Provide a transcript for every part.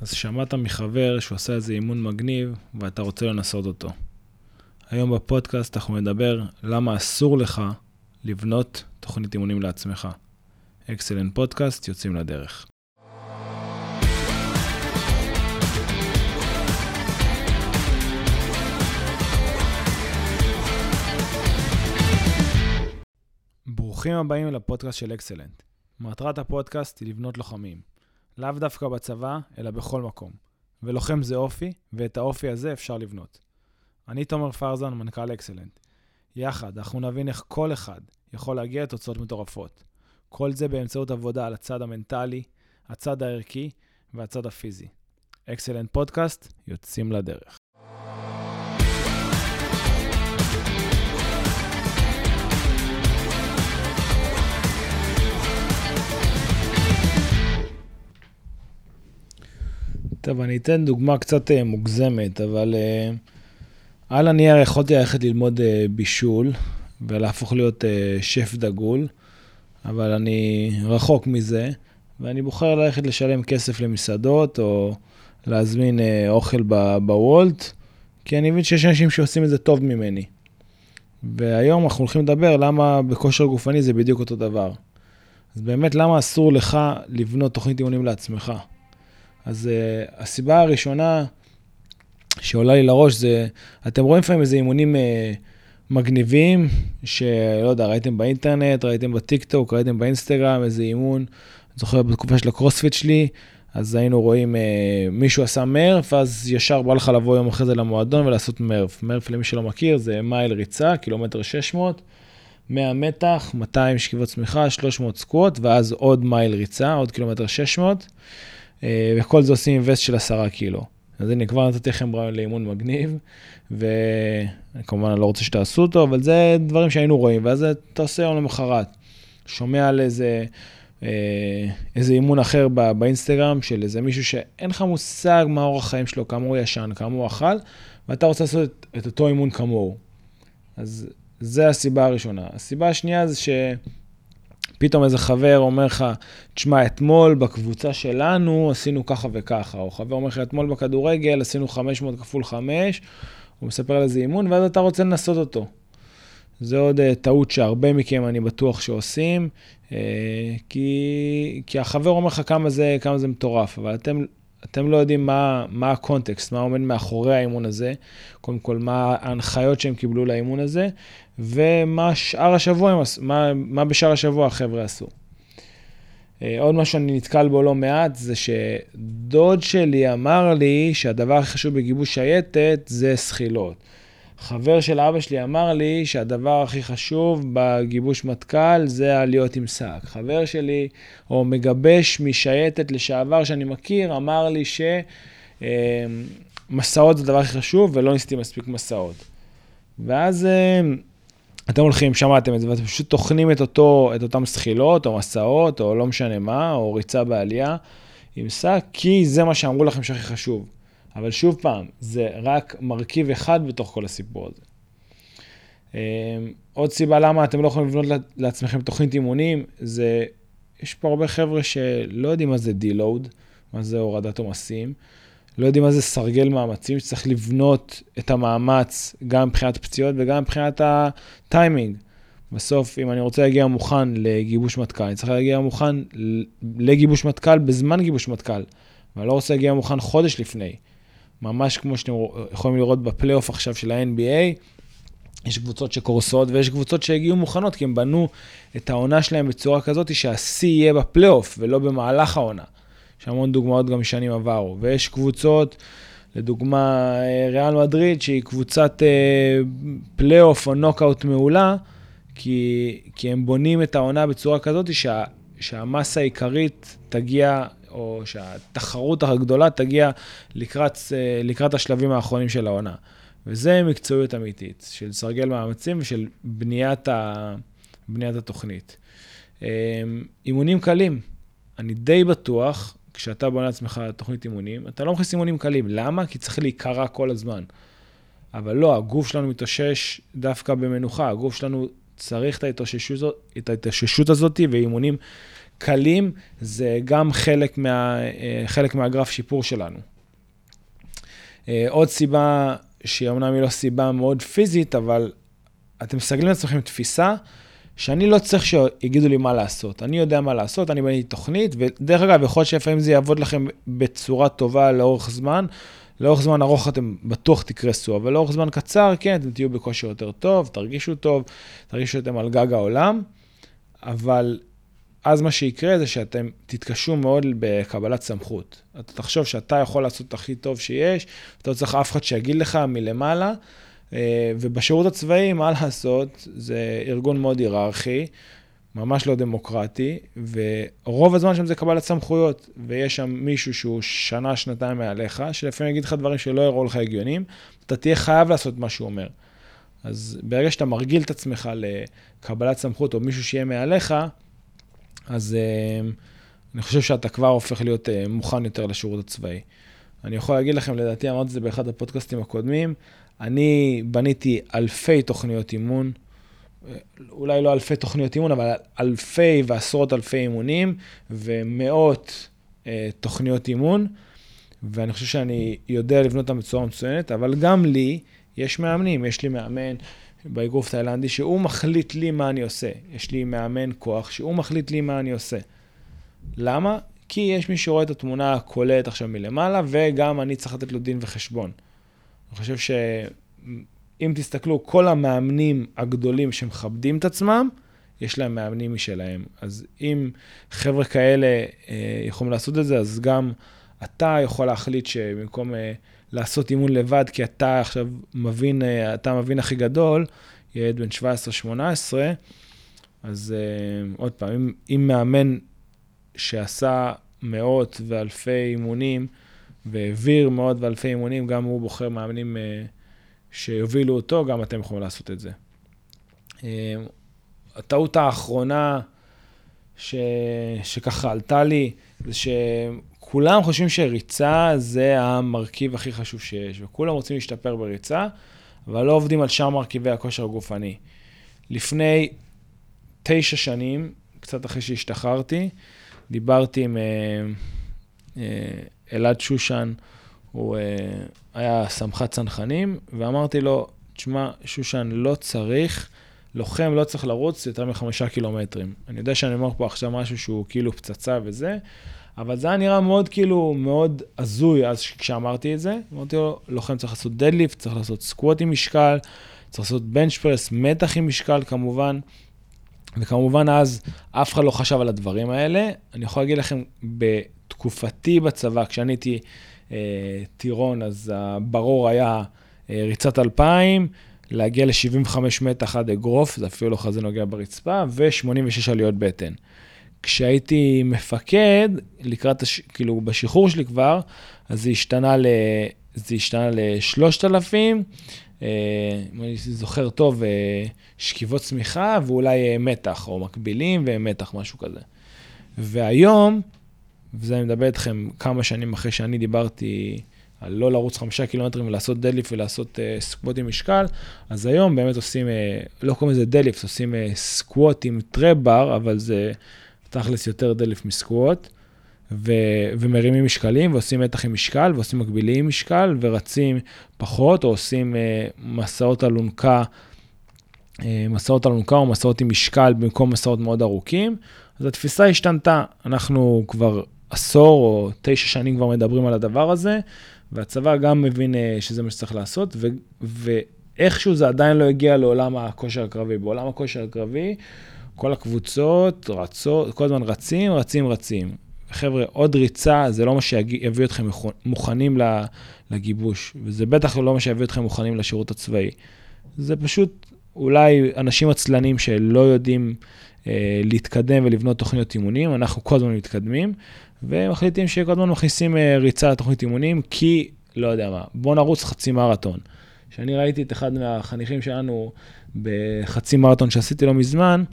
אז שמעת מחבר שהוא עושה איזה אימון מגניב ואתה רוצה לנסות אותו. היום בפודקאסט אנחנו נדבר למה אסור לך לבנות תוכנית אימונים לעצמך. אקסלנט פודקאסט, יוצאים לדרך. ברוכים הבאים לפודקאסט של אקסלנט. מטרת הפודקאסט היא לבנות לוחמים. לאו דווקא בצבא, אלא בכל מקום. ולוחם זה אופי, ואת האופי הזה אפשר לבנות. אני תומר פרזן, מנכ"ל אקסלנט. יחד, אנחנו נבין איך כל אחד יכול להגיע לתוצאות מטורפות. כל זה באמצעות עבודה על הצד המנטלי, הצד הערכי והצד הפיזי. אקסלנט פודקאסט, יוצאים לדרך. טוב, אני אתן דוגמה קצת אה, מוגזמת, אבל אה, על הנייר יכולתי ללכת ללמוד אה, בישול ולהפוך להיות שף דגול, אבל אני רחוק מזה, ואני בוחר ללכת לשלם כסף למסעדות או להזמין אוכל בוולט, כי אני מבין שיש אנשים שעושים את זה טוב ממני. והיום אנחנו הולכים לדבר למה בכושר גופני זה בדיוק אותו דבר. אז באמת, למה אסור לך לבנות תוכנית אימונים לעצמך? אז אה, הסיבה הראשונה שעולה לי לראש זה, אתם רואים לפעמים איזה אימונים אה, מגניבים, שלא יודע, ראיתם באינטרנט, ראיתם בטיקטוק, ראיתם באינסטגרם, איזה אימון. זוכר בתקופה של הקרוספיט שלי, אז היינו רואים אה, מישהו עשה Murph, אז ישר בא לך לבוא יום אחרי זה למועדון ולעשות Murph. Murph, למי שלא מכיר, זה מייל ריצה, קילומטר 600, 100 מתח, 200 שכיבות צמיחה, 300 סקווט, ואז עוד מייל ריצה, עוד קילומטר 600. אה, וכל זה עושים עם וסט של עשרה קילו. אז הנה, כבר נתתי לכם רעיון לאימון מגניב, וכמובן אני לא רוצה שתעשו אותו, אבל זה דברים שהיינו רואים, ואז אתה עושה יום למחרת. שומע על איזה, אה, איזה אימון אחר בא, באינסטגרם של איזה מישהו שאין לך מושג מה אורח החיים שלו, כמה הוא ישן, כמה הוא אכל, ואתה רוצה לעשות את, את אותו אימון כמוהו. אז זה הסיבה הראשונה. הסיבה השנייה זה ש... פתאום איזה חבר אומר לך, תשמע, אתמול בקבוצה שלנו עשינו ככה וככה, או חבר אומר לך, אתמול בכדורגל עשינו 500 כפול 5, הוא מספר על איזה אימון, ואז אתה רוצה לנסות אותו. זה עוד uh, טעות שהרבה מכם, אני בטוח, שעושים, uh, כי, כי החבר אומר לך כמה זה, כמה זה מטורף, אבל אתם, אתם לא יודעים מה, מה הקונטקסט, מה עומד מאחורי האימון הזה, קודם כל, מה ההנחיות שהם קיבלו לאימון הזה, ומה שאר השבוע, מה, מה בשאר השבוע החבר'ה עשו. אה, עוד משהו שאני נתקל בו לא מעט, זה שדוד שלי אמר לי שהדבר הכי חשוב בגיבוש שייטת זה זחילות. חבר של אבא שלי אמר לי שהדבר הכי חשוב בגיבוש מטכ"ל זה עליות עם שק. חבר שלי, או מגבש משייטת לשעבר שאני מכיר, אמר לי שמסעות אה, זה הדבר הכי חשוב ולא ניסיתי מספיק מסעות. ואז אה, אתם הולכים, שמעתם את זה, ואתם פשוט טוחנים את, אותו, את אותם זחילות, או מסעות, או לא משנה מה, או ריצה בעלייה עם שק, כי זה מה שאמרו לכם שהכי חשוב. אבל שוב פעם, זה רק מרכיב אחד בתוך כל הסיפור הזה. אמ, עוד סיבה למה אתם לא יכולים לבנות לעצמכם תוכנית אימונים, זה, יש פה הרבה חבר'ה שלא יודעים מה זה deload, מה זה הורדת עומסים. לא יודעים מה זה סרגל מאמצים, שצריך לבנות את המאמץ גם מבחינת פציעות וגם מבחינת הטיימינג. בסוף, אם אני רוצה להגיע מוכן לגיבוש מטכ"ל, אני צריך להגיע מוכן לגיבוש מטכ"ל בזמן גיבוש מטכ"ל, ואני לא רוצה להגיע מוכן חודש לפני. ממש כמו שאתם יכולים לראות בפלייאוף עכשיו של ה-NBA, יש קבוצות שקורסות ויש קבוצות שהגיעו מוכנות, כי הם בנו את העונה שלהם בצורה כזאת שהשיא יהיה בפלייאוף ולא במהלך העונה. יש המון דוגמאות גם משנים עברו. ויש קבוצות, לדוגמה ריאל מדריד, שהיא קבוצת אה, פלייאוף או נוקאוט מעולה, כי, כי הם בונים את העונה בצורה כזאת שה, שהמסה העיקרית תגיע, או שהתחרות הגדולה תגיע לקראת, אה, לקראת השלבים האחרונים של העונה. וזה מקצועיות אמיתית, של סרגל מאמצים ושל בניית, ה, בניית התוכנית. אה, אימונים קלים, אני די בטוח כשאתה בונה לעצמך תוכנית אימונים, אתה לא מכניס אימונים קלים. למה? כי צריך להיקרע כל הזמן. אבל לא, הגוף שלנו מתאושש דווקא במנוחה. הגוף שלנו צריך את ההתאוששות, את ההתאוששות הזאת ואימונים קלים, זה גם חלק, מה, חלק מהגרף שיפור שלנו. עוד סיבה, שהיא אמנם היא לא סיבה מאוד פיזית, אבל אתם מסגלים לעצמכם תפיסה שאני לא צריך שיגידו לי מה לעשות. אני יודע מה לעשות, אני בניתי תוכנית, ודרך אגב, יכול להיות שלפעמים זה יעבוד לכם בצורה טובה לאורך זמן. לאורך זמן ארוך אתם בטוח תקרסו, אבל לאורך זמן קצר, כן, אתם תהיו בכושר יותר טוב, תרגישו טוב, תרגישו שאתם על גג העולם, אבל אז מה שיקרה זה שאתם תתקשו מאוד בקבלת סמכות. אתה תחשוב שאתה יכול לעשות הכי טוב שיש, אתה לא צריך אף אחד שיגיד לך מלמעלה, אה, ובשירות הצבאי, מה לעשות, זה ארגון מאוד היררכי, ממש לא דמוקרטי, ורוב הזמן שם זה קבלת סמכויות, ויש שם מישהו שהוא שנה, שנתיים מעליך, שלפעמים יגיד לך דברים שלא יראו לך הגיונים, אתה תהיה חייב לעשות מה שהוא אומר. אז ברגע שאתה מרגיל את עצמך לקבלת סמכות, או מישהו שיהיה מעליך, אז uh, אני חושב שאתה כבר הופך להיות uh, מוכן יותר לשירות הצבאי. אני יכול להגיד לכם, לדעתי אמרתי את זה באחד הפודקאסטים הקודמים, אני בניתי אלפי תוכניות אימון, אולי לא אלפי תוכניות אימון, אבל אלפי ועשרות אלפי אימונים ומאות אה, תוכניות אימון, ואני חושב שאני יודע לבנות אותם בצורה מצוינת, אבל גם לי יש מאמנים, יש לי מאמן באגרוף תאילנדי שהוא מחליט לי מה אני עושה. יש לי מאמן כוח שהוא מחליט לי מה אני עושה. למה? כי יש מי שרואה את התמונה הכוללת עכשיו מלמעלה, וגם אני צריך לתת לו דין וחשבון. אני חושב שאם תסתכלו, כל המאמנים הגדולים שמכבדים את עצמם, יש להם מאמנים משלהם. אז אם חבר'ה כאלה אה, יכולים לעשות את זה, אז גם אתה יכול להחליט שבמקום אה, לעשות אימון לבד, כי אתה עכשיו מבין, אה, אתה המבין הכי גדול, ילד בן 17-18, אז אה, עוד פעם, אם, אם מאמן שעשה מאות ואלפי אימונים, והעביר מאות ואלפי אימונים, גם הוא בוחר מאמנים אה, שיובילו אותו, גם אתם יכולים לעשות את זה. אה, הטעות האחרונה ש... שככה עלתה לי, זה שכולם חושבים שריצה זה המרכיב הכי חשוב שיש, וכולם רוצים להשתפר בריצה, אבל לא עובדים על שאר מרכיבי הכושר הגופני. לפני תשע שנים, קצת אחרי שהשתחררתי, דיברתי עם... אה, אלעד שושן, הוא uh, היה סמח"ט צנחנים, ואמרתי לו, תשמע, שושן, לא צריך, לוחם לא צריך לרוץ יותר מחמישה קילומטרים. אני יודע שאני אומר פה עכשיו משהו שהוא כאילו פצצה וזה, אבל זה היה נראה מאוד כאילו, מאוד הזוי אז כשאמרתי את זה. אמרתי לו, לוחם צריך לעשות דדליפט, צריך לעשות סקווט עם משקל, צריך לעשות בנץ' פרס, מתח עם משקל כמובן. וכמובן אז אף אחד לא חשב על הדברים האלה. אני יכול להגיד לכם, בתקופתי בצבא, כשאני הייתי אה, טירון, אז הברור היה אה, ריצת 2,000, להגיע ל-75 מתח עד אגרוף, זה אפילו לא חזה נוגע ברצפה, ו-86 עליות בטן. כשהייתי מפקד, לקראת, הש... כאילו, בשחרור שלי כבר, אז זה השתנה ל... זה השתנה ל-3,000, אה, אם אני זוכר טוב, אה, שכיבות צמיחה ואולי אה, מתח, או מקבילים ומתח, משהו כזה. והיום, וזה אני מדבר איתכם כמה שנים אחרי שאני דיברתי על לא לרוץ חמישה קילומטרים ולעשות deadlift ולעשות אה, squat עם משקל, אז היום באמת עושים, אה, לא קוראים לזה deadlift, עושים אה, squat עם trap bar, אבל זה תכלס יותר deadlift מ squat, ו- ומרימים משקלים ועושים מתח עם משקל ועושים מקבילים עם משקל ורצים פחות, או עושים אה, מסעות אלונקה, uh, מסעות אלונקה או מסעות עם משקל במקום מסעות מאוד ארוכים. אז התפיסה השתנתה, אנחנו כבר עשור או תשע שנים כבר מדברים על הדבר הזה, והצבא גם מבין אה, שזה מה שצריך לעשות, ו, ואיכשהו זה עדיין לא הגיע לעולם הכושר הקרבי. בעולם הכושר הקרבי, כל הקבוצות רצות, כל הזמן רצים, רצים, רצים. חבר'ה, עוד ריצה זה לא מה שיביא אתכם מוכנים לגיבוש, וזה בטח לא מה שיביא אתכם מוכנים לשירות הצבאי. זה פשוט אולי אנשים עצלנים שלא יודעים אה, להתקדם ולבנות תוכניות אימונים, אנחנו כל הזמן מתקדמים, ומחליטים שכל הזמן מכניסים אה, ריצה לתוכנית אימונים, כי, לא יודע מה, בוא נרוץ חצי מרתון. כשאני ראיתי את אחד מהחניכים שלנו בחצי מרתון שעשיתי לא מזמן,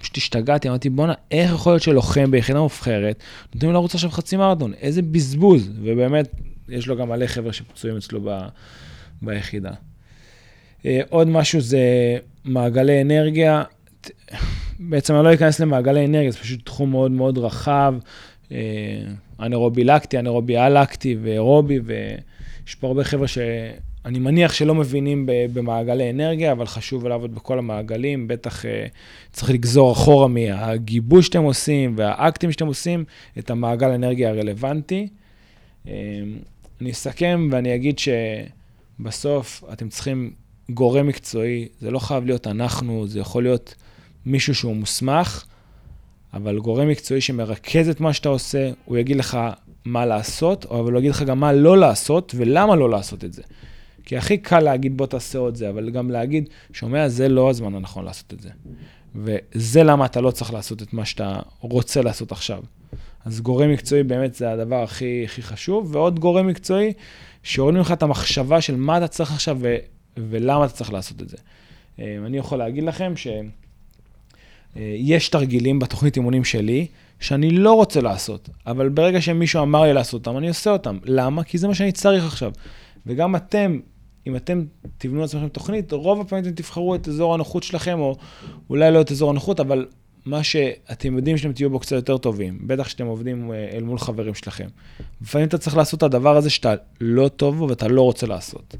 פשוט השתגעתי, אמרתי, בואנה, איך יכול להיות שלוחם ביחידה מובחרת, נותנים לרוץ עכשיו חצי מרתון, איזה בזבוז. ובאמת, יש לו גם מלא חבר'ה שפצועים אצלו ב, ביחידה. אה, עוד משהו זה מעגלי אנרגיה. בעצם אני לא אכנס למעגלי אנרגיה, זה פשוט תחום מאוד מאוד רחב, אה, אנארובי לקטי, אנארובי א-לקטי ואירובי, ויש פה הרבה חבר'ה שאני מניח שלא מבינים במעגלי אנרגיה, אבל חשוב לעבוד בכל המעגלים, בטח אה, צריך לגזור אחורה מהגיבוש שאתם עושים והאקטים שאתם עושים, את המעגל אנרגיה הרלוונטי. אני אסכם ואני אגיד שבסוף אתם צריכים גורם מקצועי, זה לא חייב להיות אנחנו, זה יכול להיות מישהו שהוא מוסמך, אבל גורם מקצועי שמרכז את מה שאתה עושה, הוא יגיד לך מה לעשות, אבל הוא יגיד לך גם מה לא לעשות ולמה לא לעשות את זה. כי הכי קל להגיד בוא תעשה עוד זה, אבל גם להגיד, שומע, זה לא הזמן הנכון לעשות את זה. וזה למה אתה לא צריך לעשות את מה שאתה רוצה לעשות עכשיו. אז גורם מקצועי באמת זה הדבר הכי, הכי חשוב, ועוד גורם מקצועי שיורד ממך את המחשבה של מה אתה צריך עכשיו ו, ולמה אתה צריך לעשות את זה. אה, אני יכול להגיד לכם שיש תרגילים בתוכנית אימונים שלי, שאני לא רוצה לעשות, אבל ברגע שמישהו אמר לי לעשות אותם, אני עושה אותם. למה? כי זה מה שאני צריך עכשיו. וגם אתם, אם אתם תבנו לעצמכם תוכנית, רוב הפעמים אתם תבחרו את אזור הנוחות שלכם, או אולי לא את אזור הנוחות, אבל מה שאתם יודעים שאתם תהיו בו קצת יותר טובים, בטח כשאתם עובדים אה, אל מול חברים שלכם. לפעמים אתה צריך לעשות את הדבר הזה שאתה לא טוב בו ואתה לא רוצה לעשות.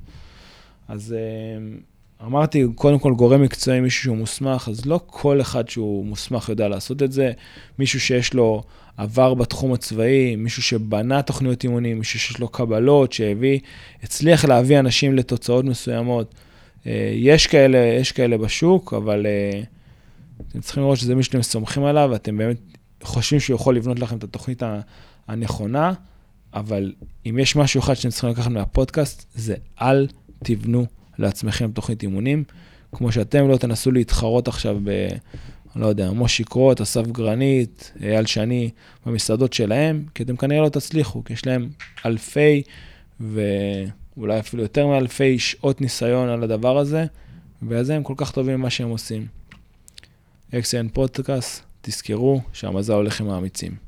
אז אה, אמרתי, קודם כל גורם מקצועי, מישהו שהוא מוסמך, אז לא כל אחד שהוא מוסמך יודע לעשות את זה. מישהו שיש לו עבר בתחום הצבאי, מישהו שבנה תוכניות אימונים, מישהו שיש לו קבלות, שהביא, הצליח להביא אנשים לתוצאות מסוימות. אה, יש כאלה, יש כאלה בשוק, אבל אתם צריכים לראות שזה מישהו שאתם סומכים עליו, ואתם באמת חושבים שהוא יכול לבנות לכם את התוכנית הנכונה, אבל אם יש משהו אחד שאתם צריכים לקחת מהפודקאסט, זה אל תבנו לעצמכם תוכנית אימונים. כמו שאתם לא תנסו להתחרות עכשיו ב... לא יודע, מושי קרוט, אסף גרנית, אייל שני, במסעדות שלהם, כי אתם כנראה לא תצליחו, כי יש להם אלפי, ואולי אפילו יותר מאלפי שעות ניסיון על הדבר הזה, זה הם כל כך טובים במה שהם עושים. אקסיאן פודקאסט, תזכרו שהמזל הולך עם האמיצים.